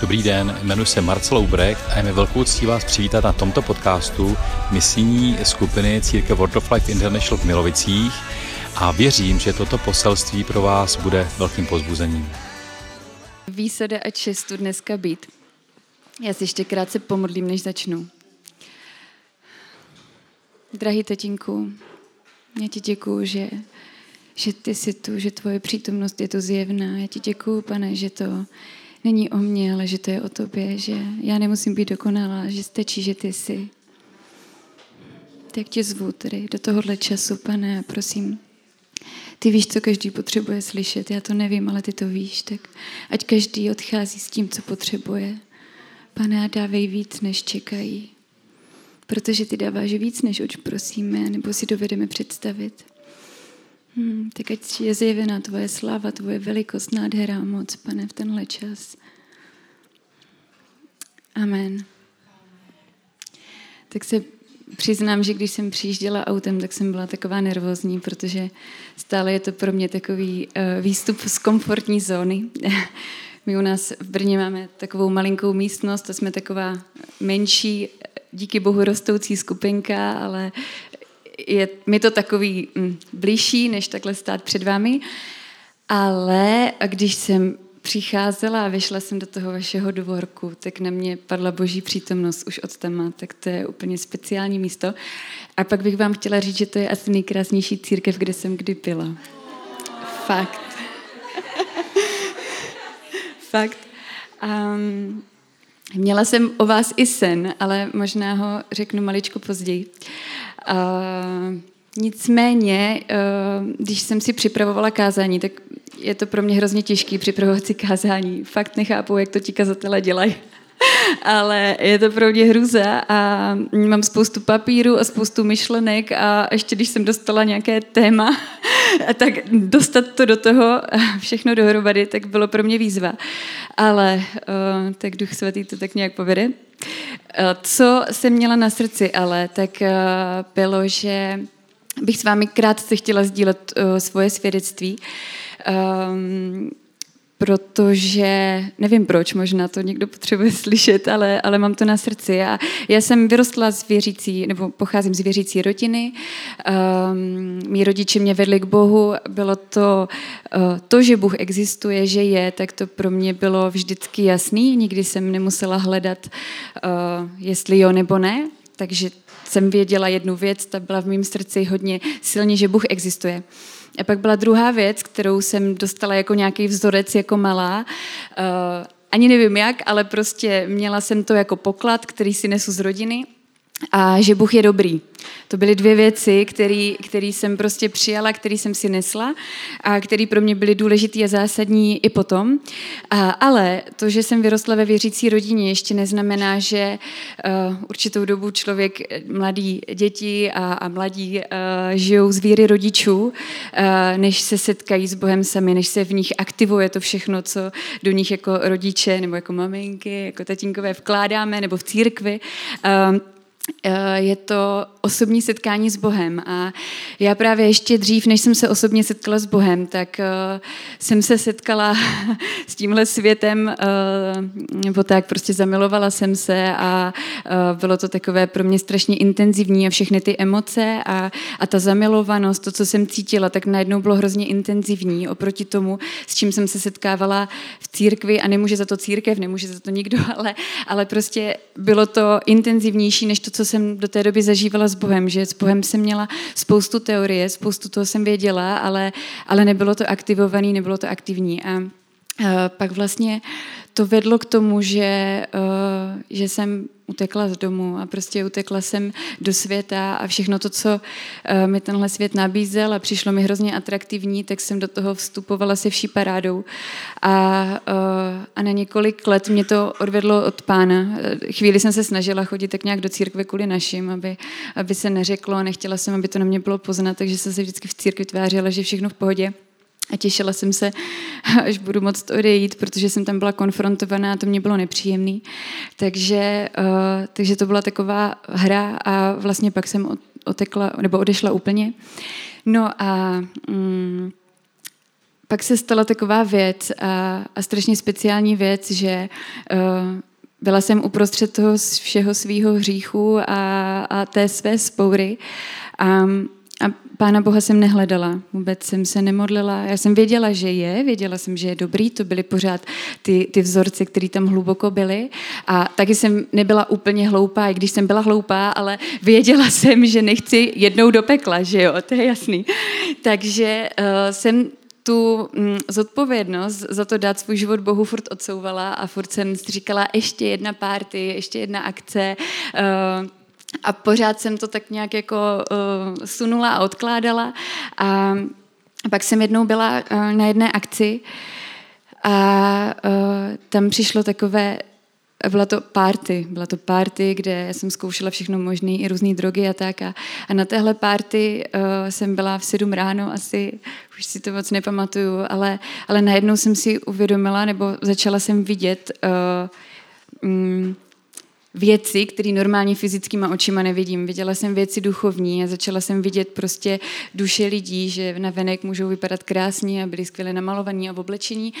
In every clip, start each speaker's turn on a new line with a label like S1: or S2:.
S1: Dobrý den, jmenuji se Marcel Ubrecht a je mi velkou ctí vás přivítat na tomto podcastu misijní skupiny Církev World of Life International v Milovicích a věřím, že toto poselství pro vás bude velkým pozbuzením.
S2: Výsada a čestu dneska být. Já si ještě krátce pomodlím, než začnu. Drahý tatínku, já ti děkuju, že, že ty jsi tu, že tvoje přítomnost je tu zjevná. Já ti děkuju, pane, že to není o mně, ale že to je o tobě, že já nemusím být dokonalá, že stačí, že ty jsi. Tak tě zvu tedy do tohohle času, pane, prosím, ty víš, co každý potřebuje slyšet, já to nevím, ale ty to víš, tak ať každý odchází s tím, co potřebuje. Pane, a dávej víc, než čekají. Protože ty dáváš víc, než oč prosíme, nebo si dovedeme představit. Hmm, tak ať je zjevená tvoje sláva, tvoje velikost, nádhera a moc, pane, v tenhle čas. Amen. Tak se přiznám, že když jsem přijížděla autem, tak jsem byla taková nervózní, protože stále je to pro mě takový uh, výstup z komfortní zóny. My u nás v Brně máme takovou malinkou místnost, to jsme taková menší, díky bohu rostoucí skupinka, ale je mi to takový mm, blížší, než takhle stát před vámi. Ale když jsem přicházela a vyšla jsem do toho vašeho dvorku, tak na mě padla boží přítomnost už od tam, tak to je úplně speciální místo. A pak bych vám chtěla říct, že to je asi nejkrásnější církev, kde jsem kdy byla. Fakt. Fakt. Um, měla jsem o vás i sen, ale možná ho řeknu maličko později. Uh, nicméně, uh, když jsem si připravovala kázání, tak je to pro mě hrozně těžký připravovat si kázání. Fakt nechápu, jak to ti kazatele dělají. Ale je to pro mě hruza a mám spoustu papíru a spoustu myšlenek a ještě když jsem dostala nějaké téma, tak dostat to do toho všechno dohromady, tak bylo pro mě výzva. Ale uh, tak Duch Svatý to tak nějak povede. Uh, co jsem měla na srdci ale, tak uh, bylo, že bych s vámi krátce chtěla sdílet svoje svědectví. Protože nevím proč, možná to někdo potřebuje slyšet, ale, ale mám to na srdci. A já jsem vyrostla z věřící, nebo pocházím z věřící rodiny. Um, mý rodiče mě vedli k Bohu. Bylo to, uh, to, že Bůh existuje, že je, tak to pro mě bylo vždycky jasný. Nikdy jsem nemusela hledat, uh, jestli jo nebo ne. Takže jsem věděla jednu věc, ta byla v mém srdci hodně silně, že Bůh existuje. A pak byla druhá věc, kterou jsem dostala jako nějaký vzorec jako malá. Uh, ani nevím jak, ale prostě měla jsem to jako poklad, který si nesu z rodiny a že Bůh je dobrý. To byly dvě věci, které jsem prostě přijala, které jsem si nesla a které pro mě byly důležité a zásadní i potom. A, ale to, že jsem vyrostla ve věřící rodině, ještě neznamená, že uh, určitou dobu člověk, mladí děti a, a mladí uh, žijou z víry rodičů, uh, než se setkají s Bohem sami, než se v nich aktivuje to všechno, co do nich jako rodiče nebo jako maminky, jako tatínkové vkládáme, nebo v církvi. Uh, Eh, je to osobní setkání s Bohem. A já právě ještě dřív, než jsem se osobně setkala s Bohem, tak uh, jsem se setkala s tímhle světem, uh, nebo tak, prostě zamilovala jsem se a bylo to takové pro mě strašně intenzivní a všechny ty emoce a, a ta zamilovanost, to, co jsem cítila, tak najednou bylo hrozně intenzivní oproti tomu, s čím jsem se setkávala v církvi a nemůže za to církev, nemůže za to nikdo, ale, ale prostě bylo to intenzivnější, než to, co jsem do té doby zažívala s Bohem, že s Bohem jsem měla spoustu teorie, spoustu toho jsem věděla, ale, ale nebylo to aktivovaný, nebylo to aktivní. A pak vlastně to vedlo k tomu, že, uh, že jsem utekla z domu a prostě utekla jsem do světa a všechno to, co uh, mi tenhle svět nabízel a přišlo mi hrozně atraktivní, tak jsem do toho vstupovala se vší parádou. A, a na několik let mě to odvedlo od pána. Chvíli jsem se snažila chodit tak nějak do církve kvůli našim, aby, aby se neřeklo, nechtěla jsem, aby to na mě bylo poznat, takže jsem se vždycky v církvi tvářila, že všechno v pohodě. A těšila jsem se, až budu moct odejít, protože jsem tam byla konfrontovaná a to mě bylo nepříjemný. Takže, uh, takže to byla taková hra a vlastně pak jsem otekla, nebo odešla úplně. No a um, pak se stala taková věc a, a strašně speciální věc, že uh, byla jsem uprostřed toho všeho svého hříchu a, a té své spoury. A, a Pána Boha jsem nehledala, vůbec jsem se nemodlila. Já jsem věděla, že je, věděla jsem, že je dobrý, to byly pořád ty, ty vzorce, které tam hluboko byly. A taky jsem nebyla úplně hloupá, i když jsem byla hloupá, ale věděla jsem, že nechci jednou do pekla, že jo, to je jasný. Takže uh, jsem tu mm, zodpovědnost za to dát svůj život Bohu furt odsouvala a furt jsem říkala ještě jedna party, ještě jedna akce, uh, a pořád jsem to tak nějak jako uh, sunula a odkládala. A pak jsem jednou byla uh, na jedné akci a uh, tam přišlo takové byla to party, byla to party, kde jsem zkoušela všechno možné, i různé drogy a tak. A, a na téhle party uh, jsem byla v sedm ráno asi, už si to moc nepamatuju, ale, ale najednou jsem si uvědomila, nebo začala jsem vidět uh, um, věci, které normálně fyzickýma očima nevidím. Viděla jsem věci duchovní a začala jsem vidět prostě duše lidí, že na venek můžou vypadat krásně a byli skvěle namalovaní a oblečení,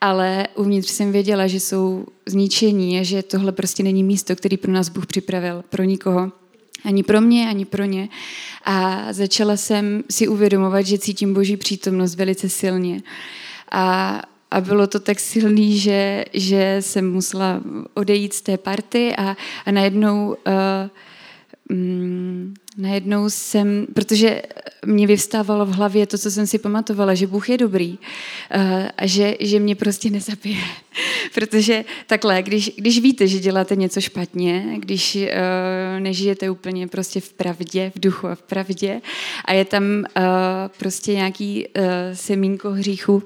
S2: ale uvnitř jsem věděla, že jsou zničení a že tohle prostě není místo, který pro nás Bůh připravil, pro nikoho. Ani pro mě, ani pro ně. A začala jsem si uvědomovat, že cítím Boží přítomnost velice silně. A a bylo to tak silný, že, že jsem musela odejít z té party a, a najednou, uh, mm, najednou jsem, protože mě vyvstávalo v hlavě to, co jsem si pamatovala, že Bůh je dobrý uh, a že, že mě prostě nezabije. protože takhle, když, když víte, že děláte něco špatně, když uh, nežijete úplně prostě v pravdě, v duchu a v pravdě a je tam uh, prostě nějaký uh, semínko hříchu,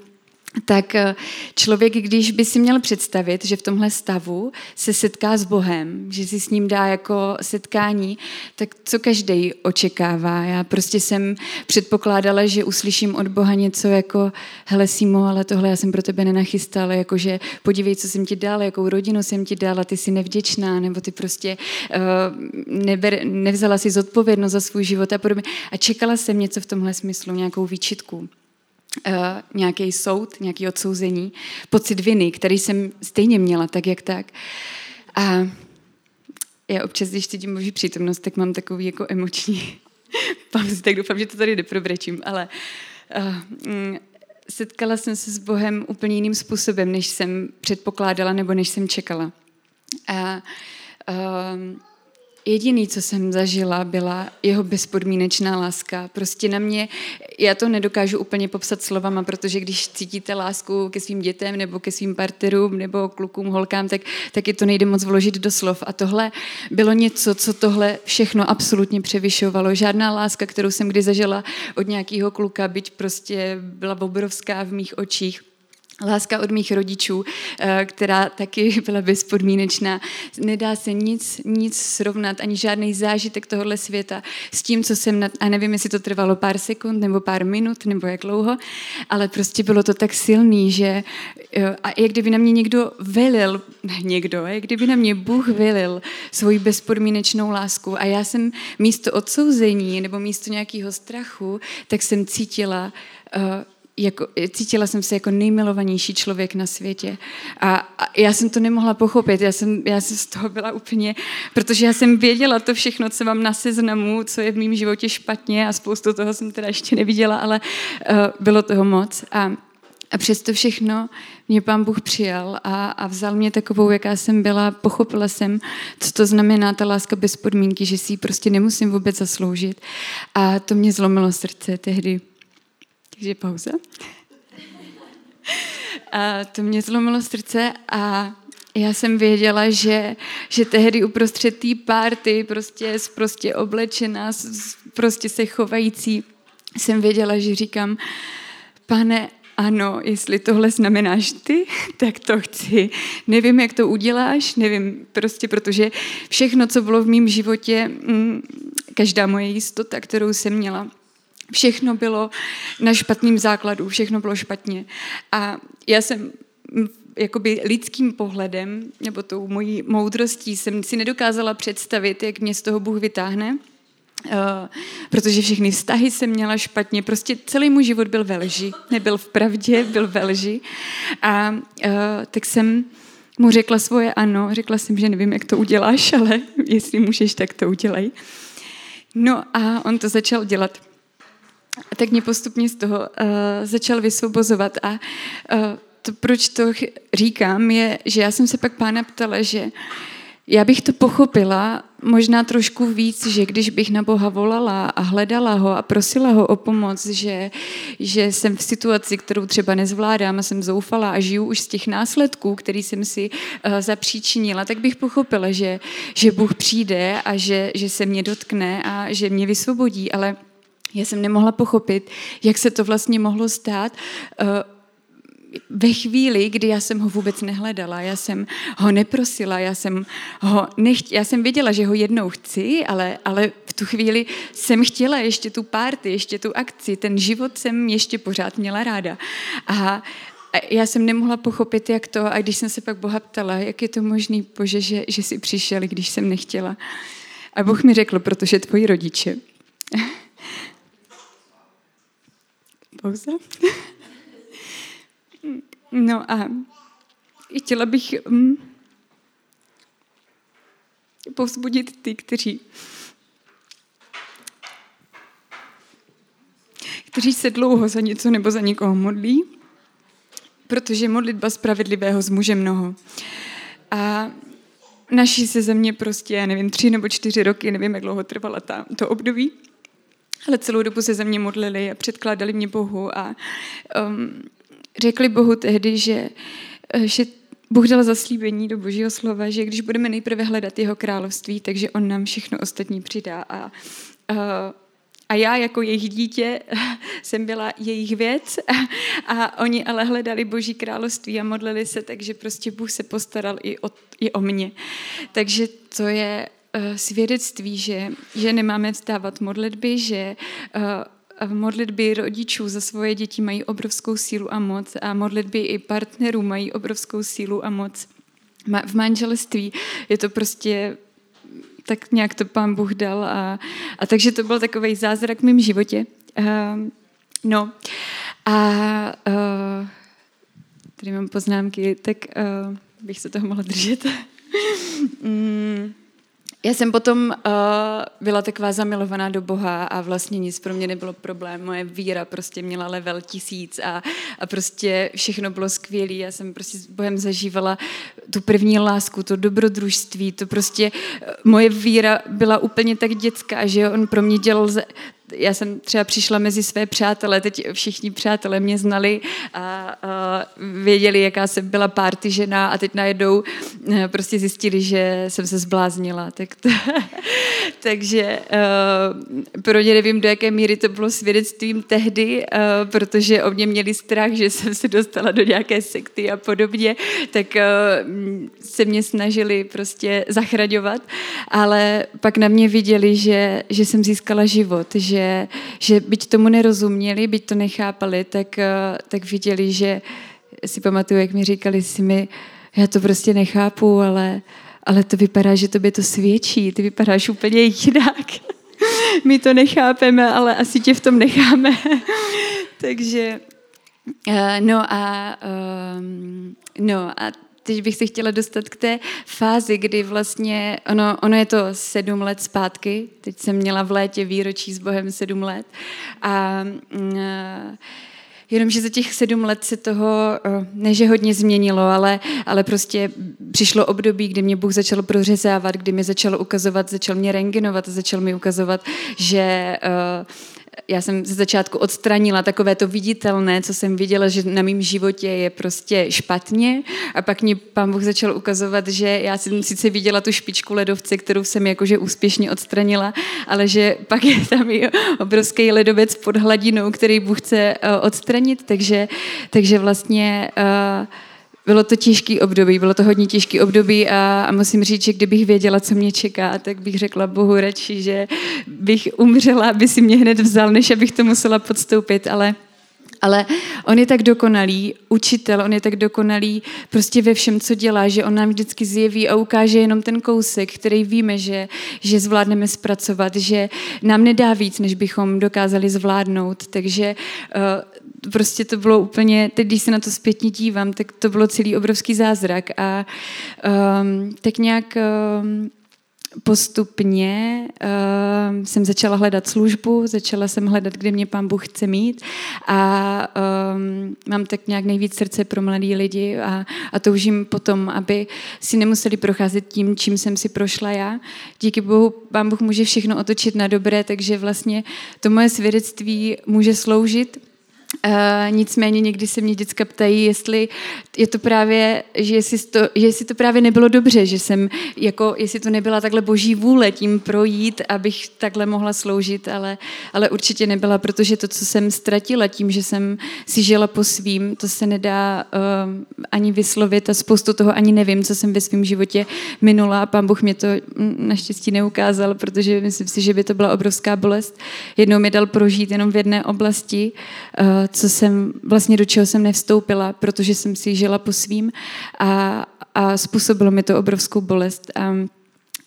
S2: tak eh, člověk, když by si měl představit, že v tomhle stavu se setká s Bohem, že si s ním dá jako setkání, tak co každý očekává? Já prostě jsem předpokládala, že uslyším od Boha něco jako hele Simo, ale tohle já jsem pro tebe nenachystala, jakože podívej, co jsem ti dala, jakou rodinu jsem ti dala, ty jsi nevděčná, nebo ty prostě uh, neber, nevzala si zodpovědnost za svůj život a podobně. A čekala jsem něco v tomhle smyslu, nějakou výčitku. Uh, nějaký soud, nějaký odsouzení, pocit viny, který jsem stejně měla, tak jak tak. A já občas, když cítím boží přítomnost, tak mám takový jako emoční pauzy, tak doufám, že to tady neprobrečím, ale uh, setkala jsem se s Bohem úplně jiným způsobem, než jsem předpokládala nebo než jsem čekala. A uh, Jediný, co jsem zažila, byla jeho bezpodmínečná láska. Prostě na mě, já to nedokážu úplně popsat slovama, protože když cítíte lásku ke svým dětem nebo ke svým partnerům nebo klukům, holkám, tak, tak je to nejde moc vložit do slov. A tohle bylo něco, co tohle všechno absolutně převyšovalo. Žádná láska, kterou jsem kdy zažila od nějakého kluka, byť prostě byla obrovská v mých očích, Láska od mých rodičů, eh, která taky byla bezpodmínečná. Nedá se nic, nic srovnat, ani žádný zážitek tohohle světa s tím, co jsem, a nevím, jestli to trvalo pár sekund nebo pár minut, nebo jak dlouho, ale prostě bylo to tak silný, že eh, a jak kdyby na mě někdo velil, někdo, jak kdyby na mě Bůh velil svoji bezpodmínečnou lásku a já jsem místo odsouzení nebo místo nějakého strachu, tak jsem cítila uh, jako, cítila jsem se jako nejmilovanější člověk na světě. A, a já jsem to nemohla pochopit, já jsem, já jsem z toho byla úplně, protože já jsem věděla to všechno, co mám na seznamu, co je v mém životě špatně a spoustu toho jsem teda ještě neviděla, ale uh, bylo toho moc. A, a přesto všechno mě pán Bůh přijal a, a vzal mě takovou, jaká jsem byla, pochopila jsem, co to znamená ta láska bez podmínky, že si ji prostě nemusím vůbec zasloužit. A to mě zlomilo srdce tehdy takže pauza. A to mě zlomilo srdce a já jsem věděla, že, že tehdy uprostřed té párty, prostě, prostě oblečená, prostě se chovající, jsem věděla, že říkám, pane, ano, jestli tohle znamenáš ty, tak to chci. Nevím, jak to uděláš, nevím, prostě protože všechno, co bylo v mém životě, mm, každá moje jistota, kterou jsem měla, Všechno bylo na špatným základu, všechno bylo špatně. A já jsem jakoby lidským pohledem, nebo tou mojí moudrostí jsem si nedokázala představit, jak mě z toho Bůh vytáhne. Uh, protože všechny vztahy jsem měla špatně, prostě celý můj život byl ve lži, nebyl v pravdě, byl ve lži. A uh, tak jsem mu řekla svoje ano, řekla jsem, že nevím, jak to uděláš, ale jestli můžeš, tak to udělej. No a on to začal dělat. Tak mě postupně z toho uh, začal vysvobozovat a uh, to, proč to říkám, je, že já jsem se pak pána ptala, že já bych to pochopila možná trošku víc, že když bych na Boha volala a hledala ho a prosila ho o pomoc, že, že jsem v situaci, kterou třeba nezvládám a jsem zoufala a žiju už z těch následků, který jsem si uh, zapříčinila, tak bych pochopila, že, že Bůh přijde a že, že se mě dotkne a že mě vysvobodí, ale já jsem nemohla pochopit, jak se to vlastně mohlo stát. Uh, ve chvíli, kdy já jsem ho vůbec nehledala, já jsem ho neprosila, já jsem ho necht, já jsem věděla, že ho jednou chci, ale, ale v tu chvíli jsem chtěla ještě tu párty, ještě tu akci, ten život jsem ještě pořád měla ráda. A, a já jsem nemohla pochopit, jak to, a když jsem se pak Boha ptala, jak je to možný, Bože, že, že jsi přišel, když jsem nechtěla. A Bůh mi řekl, protože tvoji rodiče. Pauza. No a chtěla bych um, povzbudit ty, kteří kteří se dlouho za něco nebo za někoho modlí, protože modlitba spravedlivého zmuže mnoho. A naší se země prostě, já nevím, tři nebo čtyři roky, nevím, jak dlouho trvala ta, to období, ale celou dobu se ze mě modlili a předkládali mě Bohu a um, řekli Bohu tehdy, že, že Bůh dal zaslíbení do Božího slova, že když budeme nejprve hledat jeho království, takže on nám všechno ostatní přidá. A, a, a já jako jejich dítě jsem byla jejich věc a, oni ale hledali Boží království a modlili se, takže prostě Bůh se postaral i o, i o mě. Takže to je svědectví, že, že nemáme vstávat modlitby, že uh, modlitby rodičů za svoje děti mají obrovskou sílu a moc a modlitby i partnerů mají obrovskou sílu a moc. V manželství je to prostě tak nějak to pán Bůh dal a, a takže to byl takový zázrak v mém životě. Uh, no a uh, tady mám poznámky, tak uh, bych se toho mohla držet. mm. Já jsem potom uh, byla taková zamilovaná do Boha a vlastně nic pro mě nebylo problém. Moje víra prostě měla level tisíc a, a prostě všechno bylo skvělé. Já jsem prostě s Bohem zažívala tu první lásku, to dobrodružství, to prostě moje víra byla úplně tak dětská, že on pro mě dělal já jsem třeba přišla mezi své přátele, teď všichni přátelé mě znali a, a věděli, jaká jsem byla party žena a teď najednou eh, prostě zjistili, že jsem se zbláznila. Tak to, takže uh, pro ně nevím, do jaké míry to bylo svědectvím tehdy, uh, protože o mě měli strach, že jsem se dostala do nějaké sekty a podobně, tak uh, se mě snažili prostě zachraňovat, ale pak na mě viděli, že, že jsem získala život, že že, že byť tomu nerozuměli, byť to nechápali, tak, eh, tak viděli, že si pamatuju, jak mi říkali si mi, já to prostě nechápu, ale, ale to vypadá, že tobě to svědčí, ty vypadáš úplně jinak. My to nechápeme, ale asi tě v tom necháme. Takže eh, no a um, no a teď bych se chtěla dostat k té fázi, kdy vlastně, ono, ono je to sedm let zpátky, teď jsem měla v létě výročí s Bohem sedm let. A mm, Jenomže za těch sedm let se toho, ne že hodně změnilo, ale, ale prostě přišlo období, kdy mě Bůh začal prořezávat, kdy mi začal ukazovat, začal mě rengenovat, začal mi ukazovat, že uh, já jsem ze začátku odstranila takové to viditelné, co jsem viděla, že na mém životě je prostě špatně. A pak mě pán Bůh začal ukazovat, že já jsem sice viděla tu špičku ledovce, kterou jsem jakože úspěšně odstranila, ale že pak je tam i obrovský ledovec pod hladinou, který Bůh chce eh, odstranit, takže, takže vlastně uh, bylo to těžký období, bylo to hodně těžký období a, a musím říct, že kdybych věděla, co mě čeká, tak bych řekla Bohu radši, že bych umřela, aby si mě hned vzal, než abych to musela podstoupit, ale ale on je tak dokonalý učitel, on je tak dokonalý prostě ve všem, co dělá, že on nám vždycky zjeví a ukáže jenom ten kousek, který víme, že, že zvládneme zpracovat, že nám nedá víc, než bychom dokázali zvládnout. Takže uh, prostě to bylo úplně, teď když se na to zpětně dívám, tak to bylo celý obrovský zázrak a um, tak nějak um, postupně uh, jsem začala hledat službu, začala jsem hledat, kde mě pán Bůh chce mít a um, mám tak nějak nejvíc srdce pro mladý lidi a, a toužím potom, aby si nemuseli procházet tím, čím jsem si prošla já. Díky Bohu pán Bůh může všechno otočit na dobré, takže vlastně to moje svědectví může sloužit Uh, nicméně někdy se mě děcka ptají, jestli je to právě, že jestli to, že jestli to právě nebylo dobře, že jsem, jako, jestli to nebyla takhle boží vůle tím projít, abych takhle mohla sloužit, ale, ale určitě nebyla, protože to, co jsem ztratila tím, že jsem si žila po svým, to se nedá uh, ani vyslovit a spoustu toho ani nevím, co jsem ve svém životě minula a pán Bůh mě to naštěstí neukázal, protože myslím si, že by to byla obrovská bolest. Jednou mi dal prožít jenom v jedné oblasti, uh, co jsem, vlastně do čeho jsem nevstoupila, protože jsem si žila po svým a, a způsobilo mi to obrovskou bolest. A,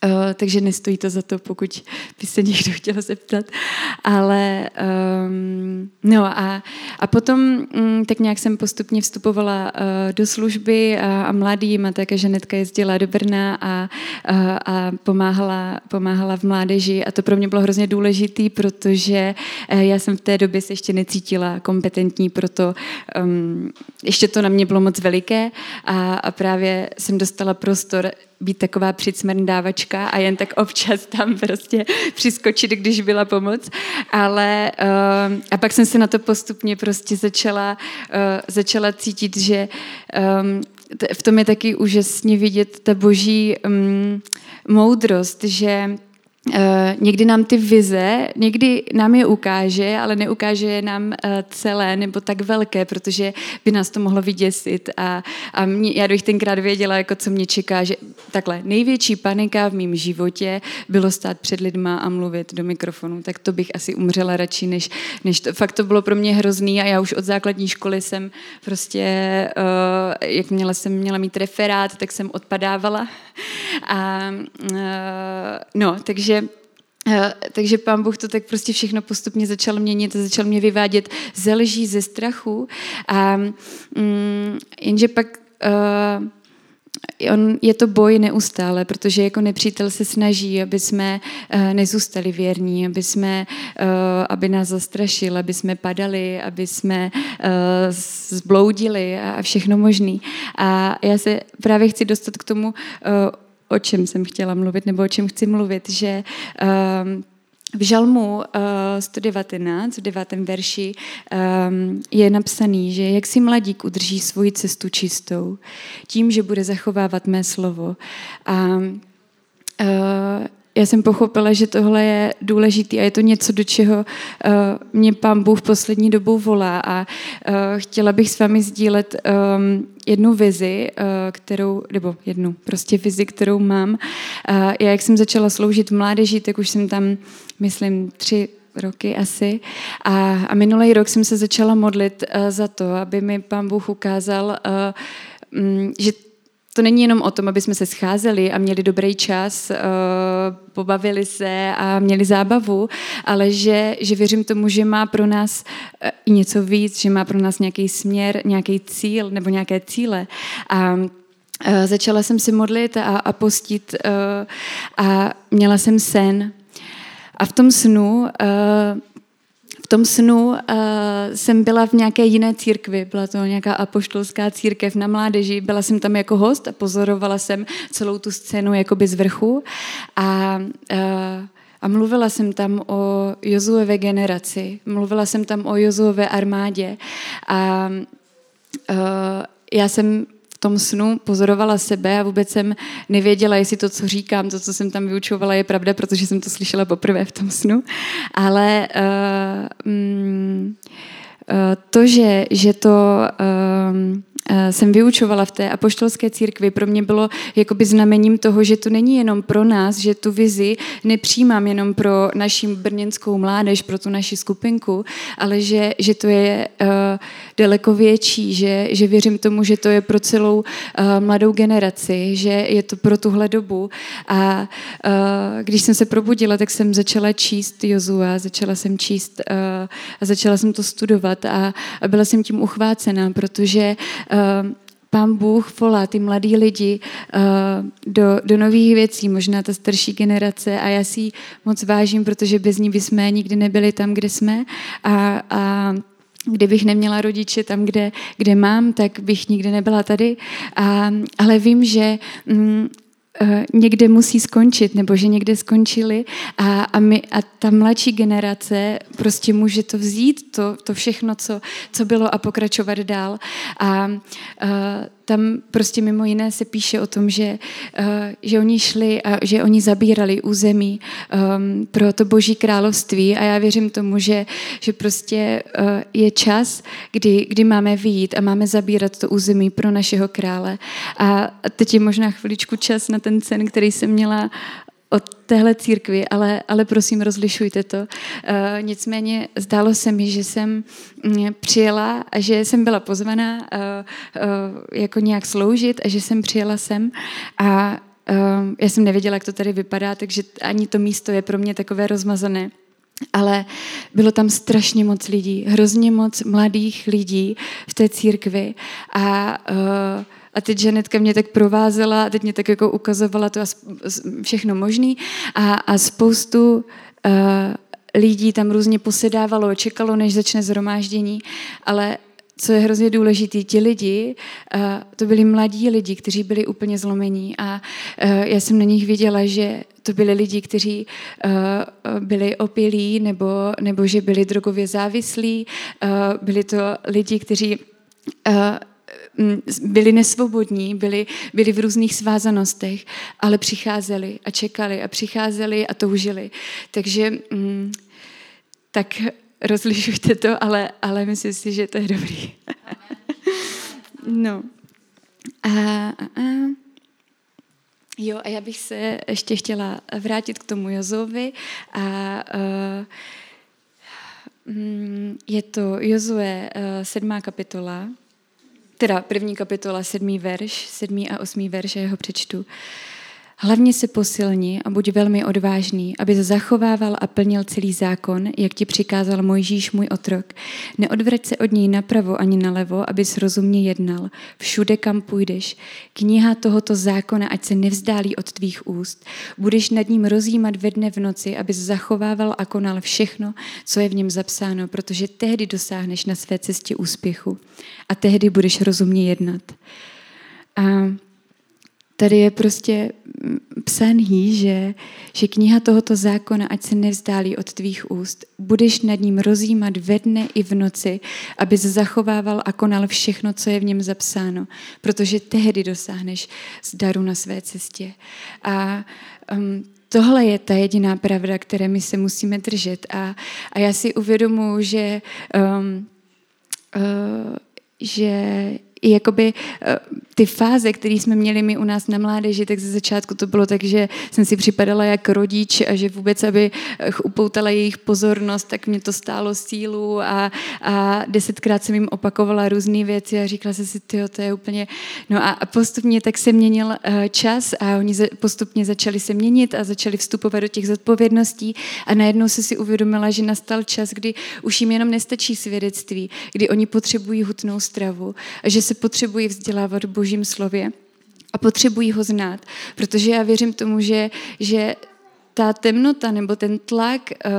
S2: Uh, takže nestojí to za to, pokud by se někdo chtěl zeptat. Ale um, no a, a potom um, tak nějak jsem postupně vstupovala uh, do služby a, a mladým a také Žanetka jezdila do Brna a, uh, a pomáhala, pomáhala v mládeži a to pro mě bylo hrozně důležitý, protože uh, já jsem v té době se ještě necítila kompetentní, proto um, ještě to na mě bylo moc veliké a, a právě jsem dostala prostor být taková přicmrndávačka a jen tak občas tam prostě přiskočit, když byla pomoc. Ale uh, a pak jsem se na to postupně prostě začala, uh, začala cítit, že um, v tom je taky úžasně vidět ta boží um, moudrost, že někdy nám ty vize, někdy nám je ukáže, ale neukáže je nám uh, celé nebo tak velké, protože by nás to mohlo vyděsit. A, a mě, já bych tenkrát věděla, jako co mě čeká, že takhle největší panika v mém životě bylo stát před lidma a mluvit do mikrofonu. Tak to bych asi umřela radši, než, než to. Fakt to bylo pro mě hrozný a já už od základní školy jsem prostě, uh, jak měla jsem měla mít referát, tak jsem odpadávala. A, uh, no, takže takže, eh, takže pán Bůh to tak prostě všechno postupně začal měnit, začal mě vyvádět ze lží, ze strachu. A mm, jenže pak uh, on, je to boj neustále, protože jako nepřítel se snaží, aby jsme uh, nezůstali věrní, aby, jsme, uh, aby nás zastrašil, aby jsme padali, aby jsme uh, zbloudili a, a všechno možný. A já se právě chci dostat k tomu, uh, o čem jsem chtěla mluvit, nebo o čem chci mluvit, že um, v Žalmu uh, 119, v devátém verši, um, je napsaný, že jak si mladík udrží svoji cestu čistou, tím, že bude zachovávat mé slovo. A uh, já jsem pochopila, že tohle je důležitý a je to něco, do čeho uh, mě pán Bůh poslední dobou volá a uh, chtěla bych s vámi sdílet um, jednu vizi, uh, kterou, nebo jednu prostě vizi, kterou mám. Uh, já, jak jsem začala sloužit v mládeži, tak už jsem tam, myslím, tři roky asi. A, a minulý rok jsem se začala modlit uh, za to, aby mi pán Bůh ukázal, uh, že to není jenom o tom, aby jsme se scházeli a měli dobrý čas, uh, pobavili se a měli zábavu, ale že, že věřím tomu, že má pro nás uh, i něco víc, že má pro nás nějaký směr, nějaký cíl nebo nějaké cíle. A uh, začala jsem si modlit a, a postit a měla jsem sen. A v tom snu tom snu uh, jsem byla v nějaké jiné církvi, byla to nějaká apoštolská církev na mládeži, byla jsem tam jako host a pozorovala jsem celou tu scénu jakoby z vrchu. A uh, a mluvila jsem tam o Jozuové generaci, mluvila jsem tam o Jozuové armádě. A uh, já jsem tom snu pozorovala sebe a vůbec jsem nevěděla, jestli to, co říkám, to, co jsem tam vyučovala, je pravda, protože jsem to slyšela poprvé v tom snu. Ale uh, mm, uh, to, že, že to uh, jsem vyučovala v té apoštolské církvi, pro mě bylo jakoby znamením toho, že to není jenom pro nás, že tu vizi nepřijímám jenom pro naši brněnskou mládež, pro tu naši skupinku, ale že, že to je uh, daleko větší, že, že věřím tomu, že to je pro celou uh, mladou generaci, že je to pro tuhle dobu. A uh, když jsem se probudila, tak jsem začala číst Jozua, začala jsem číst uh, a začala jsem to studovat a, a byla jsem tím uchvácená, protože uh, pán Bůh volá ty mladí lidi uh, do, do nových věcí, možná ta starší generace a já si ji moc vážím, protože bez ní bychom nikdy nebyli tam, kde jsme a, a Kdybych neměla rodiče tam, kde, kde mám, tak bych nikdy nebyla tady. A, ale vím, že mm, někde musí skončit, nebo že někde skončili a, a, my, a ta mladší generace prostě může to vzít, to, to všechno, co, co bylo a pokračovat dál. A, a eh, tam prostě mimo jiné se píše o tom, že, uh, že oni šli a že oni zabírali území um, pro to boží království a já věřím tomu, že, že prostě uh, je čas, kdy, kdy máme vyjít a máme zabírat to území pro našeho krále. A teď je možná chviličku čas na ten sen, který jsem měla od téhle církvi, ale, ale prosím, rozlišujte to. Uh, nicméně zdálo se mi, že jsem mm, přijela a že jsem byla pozvaná uh, uh, jako nějak sloužit a že jsem přijela sem a já jsem nevěděla, jak to tady vypadá, takže ani to místo je pro mě takové rozmazané. Ale bylo tam strašně moc lidí, hrozně moc mladých lidí v té církvi a uh, a teď Žanetka mě tak provázela a teď mě tak jako ukazovala to a všechno možný. A, a spoustu uh, lidí tam různě posedávalo, čekalo, než začne zhromáždění, ale co je hrozně důležité, ti lidi, uh, to byli mladí lidi, kteří byli úplně zlomení. A uh, já jsem na nich viděla, že to byli lidi, kteří byli opilí nebo, nebo že byli drogově závislí, byli to lidi, kteří byli nesvobodní, byli, byli v různých svázanostech, ale přicházeli a čekali a přicházeli a toužili. Takže tak rozlišujte to, ale, ale myslím si, že to je dobrý. no. A, a, a. Jo, a já bych se ještě chtěla vrátit k tomu Jozovi a uh, je to Jozue uh, sedmá kapitola, teda první kapitola, sedmý verš, sedmý a osmý verš, já ho přečtu. Hlavně se posilni a buď velmi odvážný, aby zachovával a plnil celý zákon, jak ti přikázal Mojžíš můj otrok. Neodvrať se od něj napravo ani nalevo, abys rozumně jednal. Všude, kam půjdeš. Kniha tohoto zákona, ať se nevzdálí od tvých úst. Budeš nad ním rozjímat ve dne v noci, abys zachovával a konal všechno, co je v něm zapsáno, protože tehdy dosáhneš na své cestě úspěchu a tehdy budeš rozumně jednat. A tady je prostě psaný, že, že kniha tohoto zákona, ať se nevzdálí od tvých úst, budeš nad ním rozjímat ve dne i v noci, aby zachovával a konal všechno, co je v něm zapsáno, protože tehdy dosáhneš z daru na své cestě. A um, tohle je ta jediná pravda, které my se musíme držet. A, a já si uvědomuji, že um, uh, že i jakoby eh, ty fáze, které jsme měli my u nás na mládeži, tak ze začátku to bylo tak, že jsem si připadala jako rodič a že vůbec, aby eh, upoutala jejich pozornost, tak mě to stálo sílu a, a desetkrát jsem jim opakovala různé věci a říkala jsem si, tyjo, to je úplně... No a postupně tak se měnil eh, čas a oni postupně začali se měnit a začali vstupovat do těch zodpovědností a najednou se si uvědomila, že nastal čas, kdy už jim jenom nestačí svědectví, kdy oni potřebují hutnou stravu a že se se potřebují vzdělávat v božím slově a potřebují ho znát, protože já věřím tomu, že, že ta temnota nebo ten tlak uh,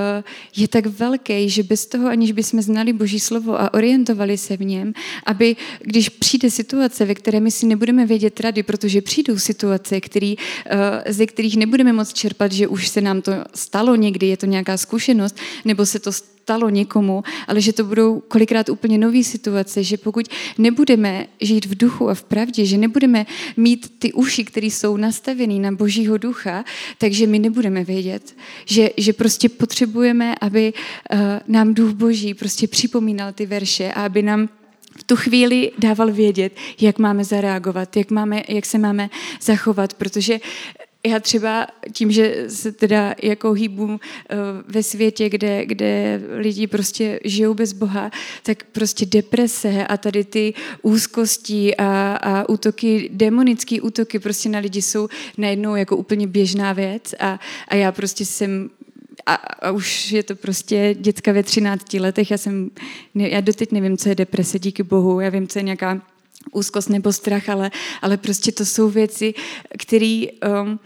S2: je tak velký, že bez toho, aniž bychom znali Boží slovo a orientovali se v něm, aby když přijde situace, ve které my si nebudeme vědět rady, protože přijdou situace, který, uh, ze kterých nebudeme moc čerpat, že už se nám to stalo někdy, je to nějaká zkušenost, nebo se to stalo někomu, ale že to budou kolikrát úplně nové situace, že pokud nebudeme žít v duchu a v pravdě, že nebudeme mít ty uši, které jsou nastavené na Božího ducha, takže my nebudeme vědět. Že, že prostě potřebujeme, aby uh, nám duch Boží prostě připomínal ty verše a aby nám v tu chvíli dával vědět, jak máme zareagovat, jak, máme, jak se máme zachovat, protože já třeba tím, že se teda jako hýbu eh, ve světě, kde, kde lidi prostě žijou bez Boha, tak prostě deprese a tady ty úzkosti a, a útoky, demonické útoky prostě na lidi jsou najednou jako úplně běžná věc a, a já prostě jsem a, a už je to prostě děcka ve 13 letech, já jsem, já doteď nevím, co je deprese, díky bohu, já vím, co je nějaká úzkost nebo strach, ale, ale prostě to jsou věci, které um,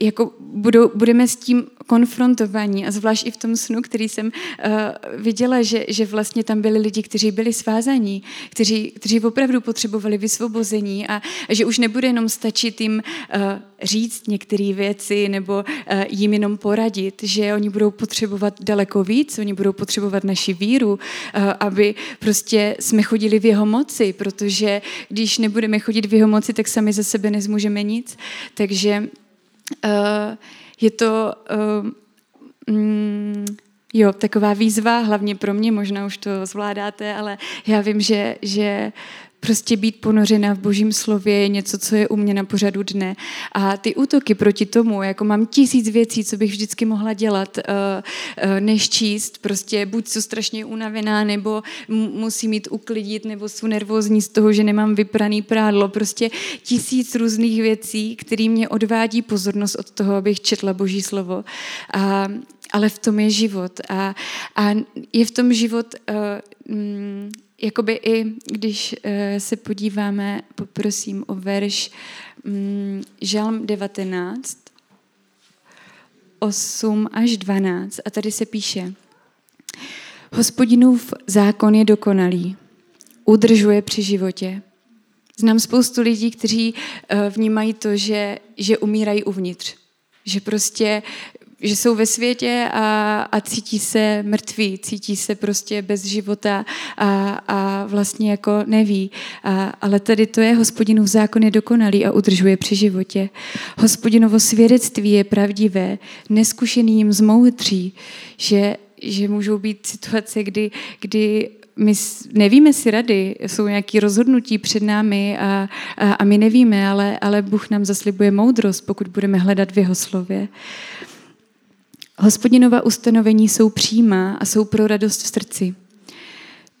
S2: jako budou, budeme s tím konfrontovaní a zvlášť i v tom snu, který jsem uh, viděla, že, že vlastně tam byli lidi, kteří byli svázaní, kteří, kteří opravdu potřebovali vysvobození a, a že už nebude jenom stačit jim uh, říct některé věci nebo uh, jim jenom poradit, že oni budou potřebovat daleko víc, oni budou potřebovat naši víru, uh, aby prostě jsme chodili v jeho moci, protože když nebudeme chodit v jeho moci, tak sami za sebe nezmůžeme nic. Takže je to uh, mm, jo, taková výzva, hlavně pro mě, možná už to zvládáte, ale já vím, že, že Prostě být ponořena v božím slově je něco, co je u mě na pořadu dne. A ty útoky proti tomu, jako mám tisíc věcí, co bych vždycky mohla dělat, uh, uh, než číst. Prostě buď jsou strašně unavená, nebo musím mít uklidit, nebo jsou nervózní z toho, že nemám vypraný prádlo. Prostě tisíc různých věcí, které mě odvádí pozornost od toho, abych četla boží slovo. A, ale v tom je život. A, a je v tom život... Uh, jakoby i když eh, se podíváme, poprosím o verš mm, Žalm 19, 8 až 12 a tady se píše Hospodinův zákon je dokonalý, udržuje při životě. Znám spoustu lidí, kteří eh, vnímají to, že, že umírají uvnitř. Že prostě že jsou ve světě a, a cítí se mrtví, cítí se prostě bez života a, a vlastně jako neví. A, ale tady to je, hospodinův zákon je dokonalý a udržuje při životě. Hospodinovo svědectví je pravdivé, neskušený jim zmoutří, že, že můžou být situace, kdy, kdy my nevíme si rady, jsou nějaké rozhodnutí před námi a, a, a my nevíme, ale, ale Bůh nám zaslibuje moudrost, pokud budeme hledat v jeho slově. Hospodinova ustanovení jsou přímá a jsou pro radost v srdci.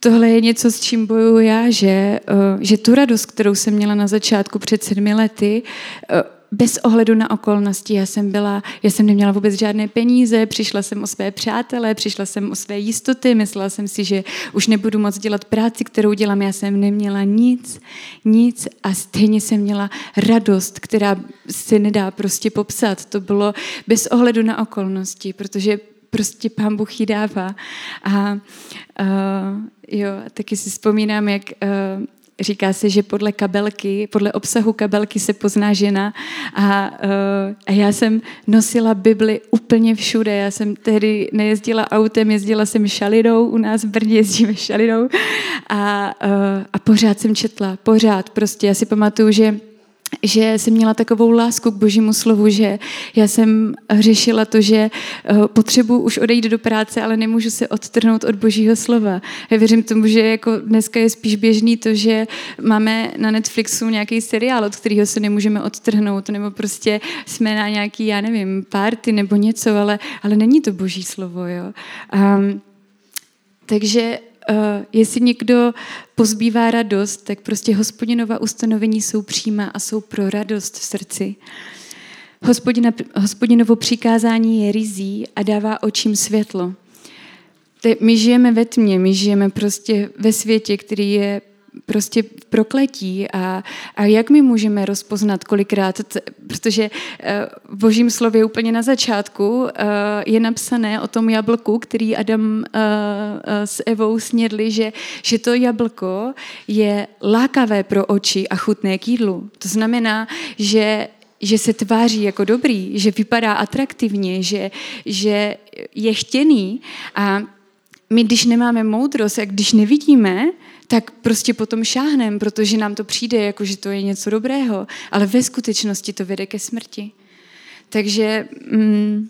S2: Tohle je něco, s čím bojuju já, že, eh, že tu radost, kterou jsem měla na začátku před sedmi lety, eh, bez ohledu na okolnosti. Já jsem byla, já jsem neměla vůbec žádné peníze, přišla jsem o své přátelé, přišla jsem o své jistoty, myslela jsem si, že už nebudu moc dělat práci, kterou dělám. Já jsem neměla nic, nic a stejně jsem měla radost, která se nedá prostě popsat. To bylo bez ohledu na okolnosti, protože prostě pán Bůh ji dává. A uh, jo, taky si vzpomínám, jak uh, Říká se, že podle kabelky, podle obsahu kabelky se pozná žena a, uh, a já jsem nosila Bibli úplně všude. Já jsem tehdy nejezdila autem, jezdila jsem šalidou, u nás v Brně jezdíme šalidou a, uh, a pořád jsem četla, pořád prostě. Já si pamatuju, že že jsem měla takovou lásku k božímu slovu, že já jsem řešila to, že eh, potřebuji už odejít do práce, ale nemůžu se odtrhnout od božího slova. Já věřím tomu, že jako dneska je spíš běžný to, že máme na Netflixu nějaký seriál, od kterého se nemůžeme odtrhnout, nebo prostě jsme na nějaký, já nevím, party nebo něco, ale, ale není to boží slovo. Jo? Um, takže uh, jestli někdo pozbývá radost, tak prostě hospodinova ustanovení jsou přímá a jsou pro radost v srdci. Hospodina, hospodinovo přikázání je rizí a dává očím světlo. My žijeme ve tmě, my žijeme prostě ve světě, který je prostě prokletí a, a jak my můžeme rozpoznat kolikrát, protože eh, v božím slově úplně na začátku eh, je napsané o tom jablku, který Adam eh, s Evou snědli, že, že to jablko je lákavé pro oči a chutné k jídlu. To znamená, že že se tváří jako dobrý, že vypadá atraktivně, že, že je chtěný a my, když nemáme moudrost a když nevidíme, tak prostě potom šáhnem, protože nám to přijde, jako že to je něco dobrého, ale ve skutečnosti to vede ke smrti. Takže mm,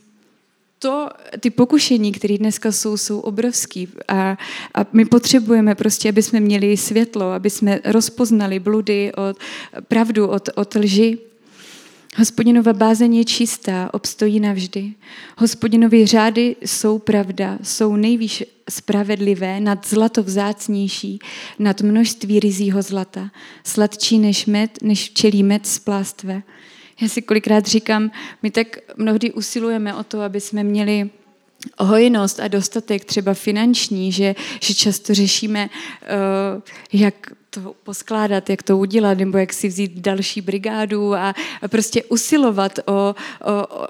S2: to, ty pokušení, které dneska jsou, jsou obrovský a, a my potřebujeme prostě, aby jsme měli světlo, aby jsme rozpoznali bludy od pravdu od, od lži. Hospodinova bázeň je čistá, obstojí navždy. Hospodinovy řády jsou pravda, jsou nejvýš spravedlivé, nad zlato vzácnější, nad množství rizího zlata, sladčí než med, než včelí med z plástve. Já si kolikrát říkám, my tak mnohdy usilujeme o to, aby jsme měli hojnost a dostatek třeba finanční, že, že často řešíme, uh, jak to poskládat, jak to udělat, nebo jak si vzít další brigádu a, prostě usilovat o, o,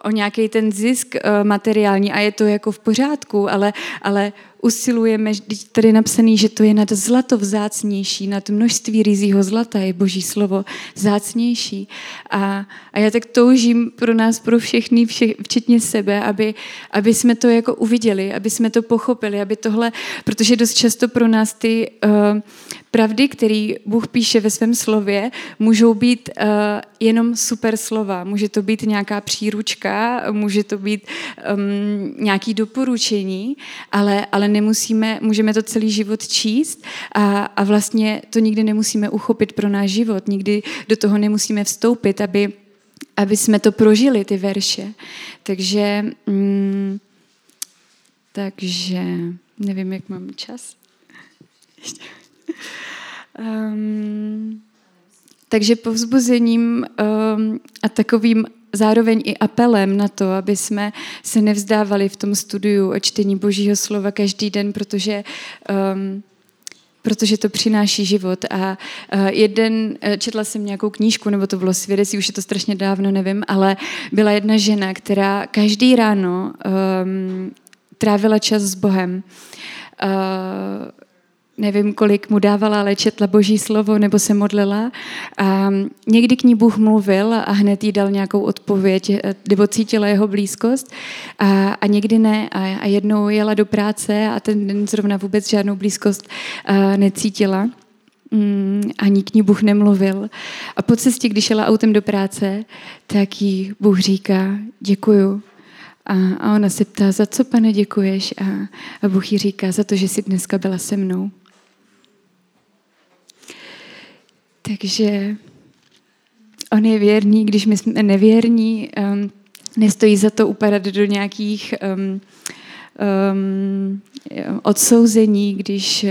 S2: o nějaký ten zisk uh, materiální. A je to jako v pořádku, ale, ale usilujeme, tady je napsaný, že to je nad zlato vzácnější, nad množství rizího zlata je boží slovo vzácnější. A, a já tak toužím pro nás, pro všechny, vše, včetně sebe, aby, aby jsme to jako uviděli, aby jsme to pochopili, aby tohle, protože dost často pro nás ty uh, pravdy, které Bůh píše ve svém slově, můžou být uh, jenom super slova. Může to být nějaká příručka, může to být um, nějaký doporučení, ale, ale nemusíme, můžeme to celý život číst a, a vlastně to nikdy nemusíme uchopit pro náš život. Nikdy do toho nemusíme vstoupit, aby, aby jsme to prožili, ty verše. Takže, mm, takže nevím, jak mám čas. Ještě. Um, takže povzbuzením um, a takovým zároveň i apelem na to, aby jsme se nevzdávali v tom studiu o čtení Božího slova každý den, protože um, protože to přináší život. A uh, jeden, uh, četla jsem nějakou knížku, nebo to bylo svědectví, už je to strašně dávno, nevím, ale byla jedna žena, která každý ráno um, trávila čas s Bohem. Uh, nevím, kolik mu dávala, ale četla boží slovo nebo se modlila. A někdy k ní Bůh mluvil a hned jí dal nějakou odpověď, eh, nebo cítila jeho blízkost a, a někdy ne. A, a jednou jela do práce a ten den zrovna vůbec žádnou blízkost a, eh, necítila. Mm, ani k ní Bůh nemluvil. A po cestě, když šla autem do práce, tak jí Bůh říká, děkuju, a, a ona se ptá, za co, pane, děkuješ? A, a Bůh jí říká, za to, že jsi dneska byla se mnou. Takže on je věrný, když my jsme nevěrní, um, nestojí za to upadat do nějakých um, um, odsouzení, když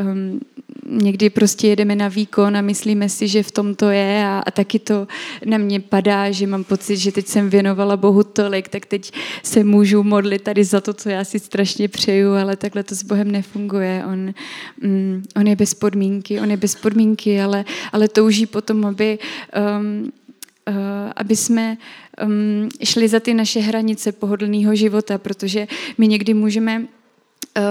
S2: um, někdy prostě jedeme na výkon a myslíme si, že v tom to je a, a taky to na mě padá, že mám pocit, že teď jsem věnovala Bohu tolik, tak teď se můžu modlit tady za to, co já si strašně přeju, ale takhle to s Bohem nefunguje. On, um, on je bez podmínky, on je bez podmínky, ale, ale touží potom, aby um, uh, aby jsme um, šli za ty naše hranice pohodlného života, protože my někdy můžeme uh,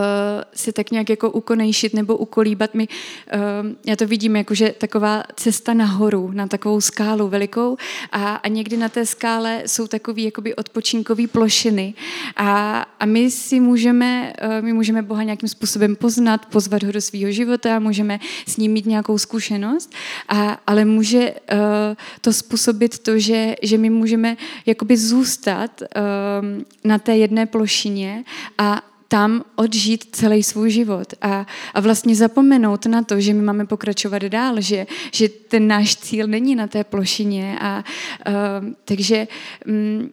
S2: se tak nějak jako ukonejšit nebo ukolíbat. My, uh, já to vidím jako, že taková cesta nahoru, na takovou skálu velikou a, a někdy na té skále jsou takový jakoby odpočinkové plošiny a, a my si můžeme, uh, my můžeme Boha nějakým způsobem poznat, pozvat ho do svého života, můžeme s ním mít nějakou zkušenost, a, ale může uh, to způsobit to, že, že my můžeme jakoby zůstat uh, na té jedné plošině a tam odžít celý svůj život a, a vlastně zapomenout na to, že my máme pokračovat dál, že, že ten náš cíl není na té plošině. A, uh, takže um,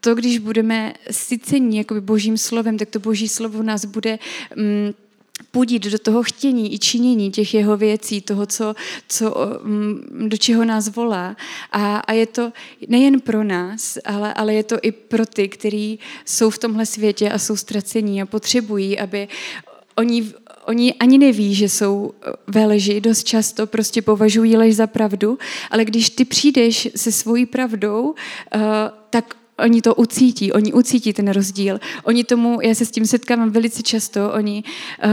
S2: to, když budeme sycení jakoby božím slovem, tak to boží slovo nás bude um, pudit do toho chtění i činění těch jeho věcí, toho, co, co, mm, do čeho nás volá. A, a je to nejen pro nás, ale, ale je to i pro ty, kteří jsou v tomhle světě a jsou ztracení a potřebují, aby oni, oni ani neví, že jsou ve leži, dost často prostě považují lež za pravdu, ale když ty přijdeš se svojí pravdou, uh, tak oni to ucítí, oni ucítí ten rozdíl. Oni tomu, já se s tím setkávám velice často, oni uh,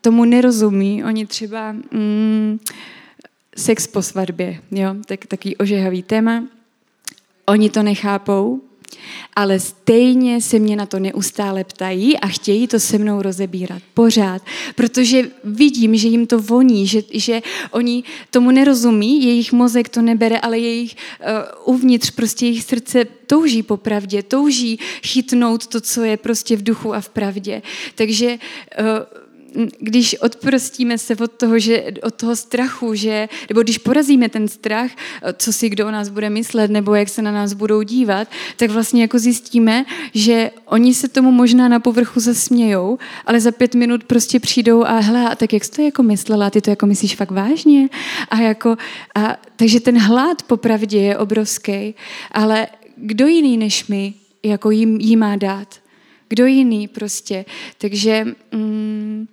S2: tomu nerozumí, oni třeba mm, sex po svatbě, jo, tak, takový ožehavý téma, oni to nechápou ale stejně se mě na to neustále ptají a chtějí to se mnou rozebírat pořád, protože vidím, že jim to voní, že, že oni tomu nerozumí, jejich mozek to nebere, ale jejich uh, uvnitř, prostě jejich srdce touží po pravdě, touží chytnout to, co je prostě v duchu a v pravdě. Takže uh, když odprostíme se od toho, že, od toho strachu, že, nebo když porazíme ten strach, co si kdo o nás bude myslet, nebo jak se na nás budou dívat, tak vlastně jako zjistíme, že oni se tomu možná na povrchu zasmějou, ale za pět minut prostě přijdou a hele, a tak jak jsi to jako myslela, ty to jako myslíš fakt vážně? A jako, a, takže ten hlad po pravdě je obrovský, ale kdo jiný než my jako jim, jí má dát? Kdo jiný prostě? Takže mm,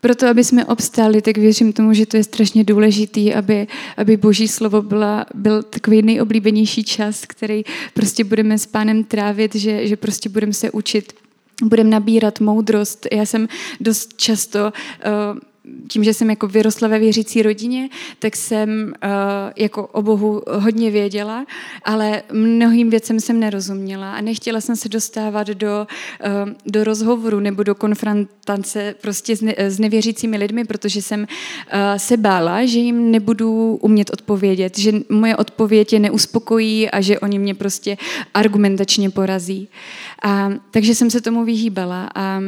S2: proto, aby jsme obstáli, tak věřím tomu, že to je strašně důležitý, aby, aby Boží slovo byla, byl takový nejoblíbenější čas, který prostě budeme s pánem trávit, že, že prostě budeme se učit budeme nabírat moudrost. Já jsem dost často uh, tím, že jsem jako vyrostla ve věřící rodině, tak jsem uh, jako o Bohu hodně věděla, ale mnohým věcem jsem nerozuměla a nechtěla jsem se dostávat do, uh, do rozhovoru nebo do konfrontace prostě s, ne, s nevěřícími lidmi, protože jsem uh, se bála, že jim nebudu umět odpovědět, že moje odpověď je neuspokojí a že oni mě prostě argumentačně porazí. A, takže jsem se tomu vyhýbala a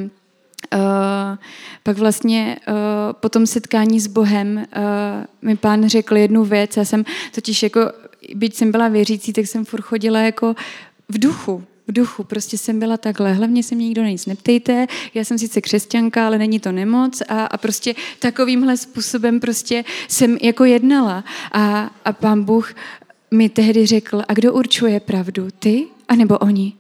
S2: Uh, pak vlastně uh, po tom setkání s Bohem uh, mi pán řekl jednu věc. Já jsem totiž jako, byť jsem byla věřící, tak jsem furt chodila jako v duchu, v duchu. Prostě jsem byla takhle. Hlavně se mě nikdo nic neptejte. Já jsem sice křesťanka, ale není to nemoc. A, a prostě takovýmhle způsobem prostě jsem jako jednala. A, a pán Bůh mi tehdy řekl, a kdo určuje pravdu, ty anebo oni?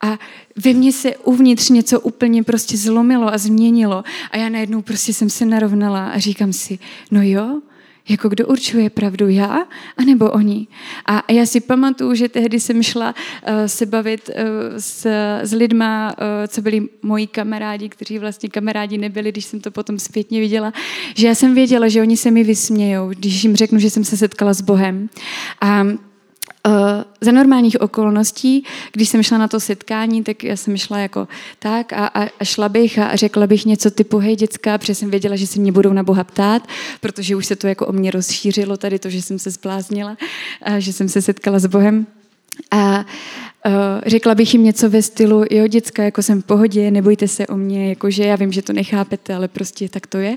S2: A ve mně se uvnitř něco úplně prostě zlomilo a změnilo. A já najednou prostě jsem se narovnala a říkám si, no jo, jako kdo určuje pravdu, já anebo oni. A já si pamatuju, že tehdy jsem šla uh, se bavit uh, s, s lidma, uh, co byli moji kamarádi, kteří vlastně kamarádi nebyli, když jsem to potom zpětně viděla, že já jsem věděla, že oni se mi vysmějou, když jim řeknu, že jsem se setkala s Bohem. A za normálních okolností, když jsem šla na to setkání, tak já jsem šla jako tak a, a, a šla bych a řekla bych něco typu hej děcka, protože jsem věděla, že se mě budou na Boha ptát, protože už se to jako o mě rozšířilo tady to, že jsem se zbláznila, a že jsem se setkala s Bohem. A řekla bych jim něco ve stylu, jo, děcka, jako jsem v pohodě, nebojte se o mě, jakože já vím, že to nechápete, ale prostě tak to je.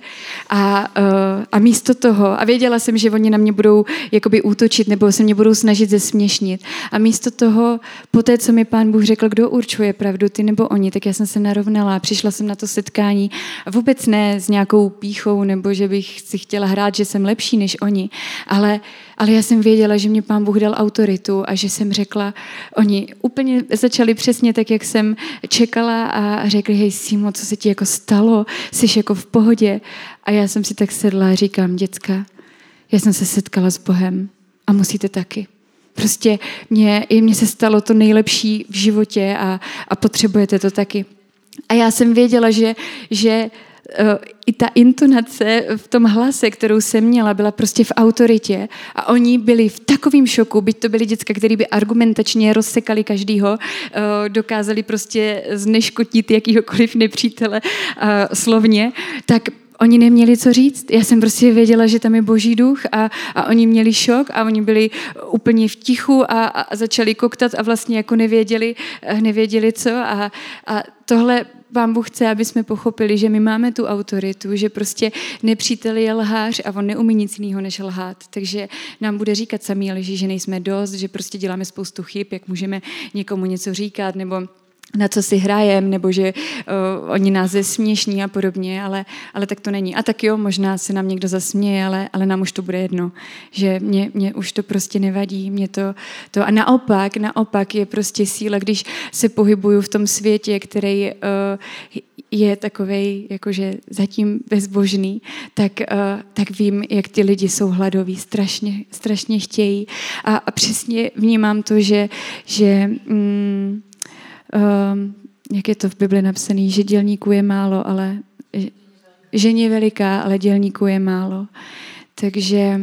S2: A, uh, a místo toho, a věděla jsem, že oni na mě budou jakoby útočit nebo se mě budou snažit zesměšnit. A místo toho, po té, co mi pán Bůh řekl, kdo určuje pravdu, ty nebo oni, tak já jsem se narovnala, přišla jsem na to setkání vůbec ne s nějakou píchou, nebo že bych si chtěla hrát, že jsem lepší než oni, ale ale já jsem věděla, že mě pán Bůh dal autoritu a že jsem řekla, oni úplně začali přesně tak, jak jsem čekala a řekli, hej Simo, co se ti jako stalo, jsi jako v pohodě. A já jsem si tak sedla a říkám, děcka, já jsem se setkala s Bohem a musíte taky. Prostě mě, i mně se stalo to nejlepší v životě a, a potřebujete to taky. A já jsem věděla, že, že i ta intonace v tom hlase, kterou jsem měla, byla prostě v autoritě a oni byli v takovém šoku, byť to byli děcka, který by argumentačně rozsekali každýho, eh, dokázali prostě zneškotnit jakýhokoliv nepřítele eh, slovně, tak oni neměli co říct. Já jsem prostě věděla, že tam je boží duch a, a oni měli šok a oni byli úplně v tichu a, a začali koktat a vlastně jako nevěděli, nevěděli co a, a tohle Pán Bůh chce, aby jsme pochopili, že my máme tu autoritu, že prostě nepřítel je lhář a on neumí nic jiného než lhát. Takže nám bude říkat samý leží, že nejsme dost, že prostě děláme spoustu chyb, jak můžeme někomu něco říkat, nebo na co si hrajem, nebo že uh, oni nás zesměšní a podobně, ale, ale tak to není. A tak jo, možná se nám někdo zasměje, ale, ale nám už to bude jedno, že mě, mě už to prostě nevadí, mě to, to a naopak, naopak je prostě síla, když se pohybuju v tom světě, který uh, je takovej jakože zatím bezbožný, tak, uh, tak vím, jak ty lidi jsou hladoví, strašně, strašně chtějí a, a přesně vnímám to, že, že mm, um, jak je to v Bibli napsané, že dělníků je málo, ale ženě veliká, ale dělníků je málo. Takže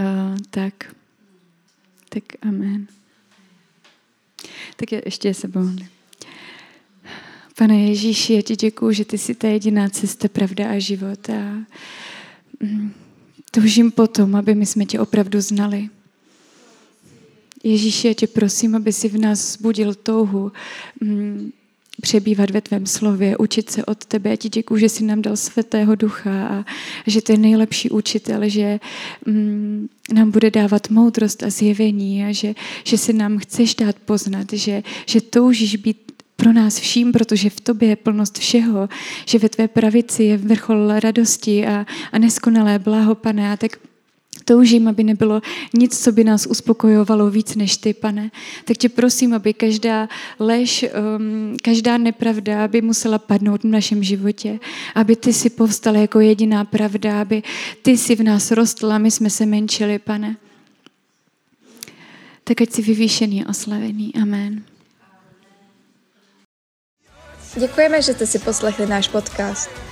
S2: uh, tak. Tak amen. Tak je, ještě se pomodlím. Pane Ježíši, já ti děkuju, že ty jsi ta jediná cesta, pravda a život. A mm, toužím potom, aby my jsme tě opravdu znali. Ježíši, já tě prosím, aby si v nás zbudil touhu mm, přebývat ve tvém slově, učit se od tebe. Já ti děkuji, že jsi nám dal svatého ducha a že to je nejlepší učitel, že mm, nám bude dávat moudrost a zjevení a že, že se nám chceš dát poznat, že, že toužíš být pro nás vším, protože v tobě je plnost všeho, že ve tvé pravici je vrchol radosti a, a neskonalé blaho, pane. A tak Toužím, aby nebylo nic, co by nás uspokojovalo víc než ty, pane. Tak tě prosím, aby každá lež, um, každá nepravda, aby musela padnout v našem životě. Aby ty si povstala jako jediná pravda, aby ty si v nás rostla, my jsme se menšili, pane. Tak ať si vyvýšený a oslavený. Amen.
S3: Děkujeme, že jste si poslechli náš podcast.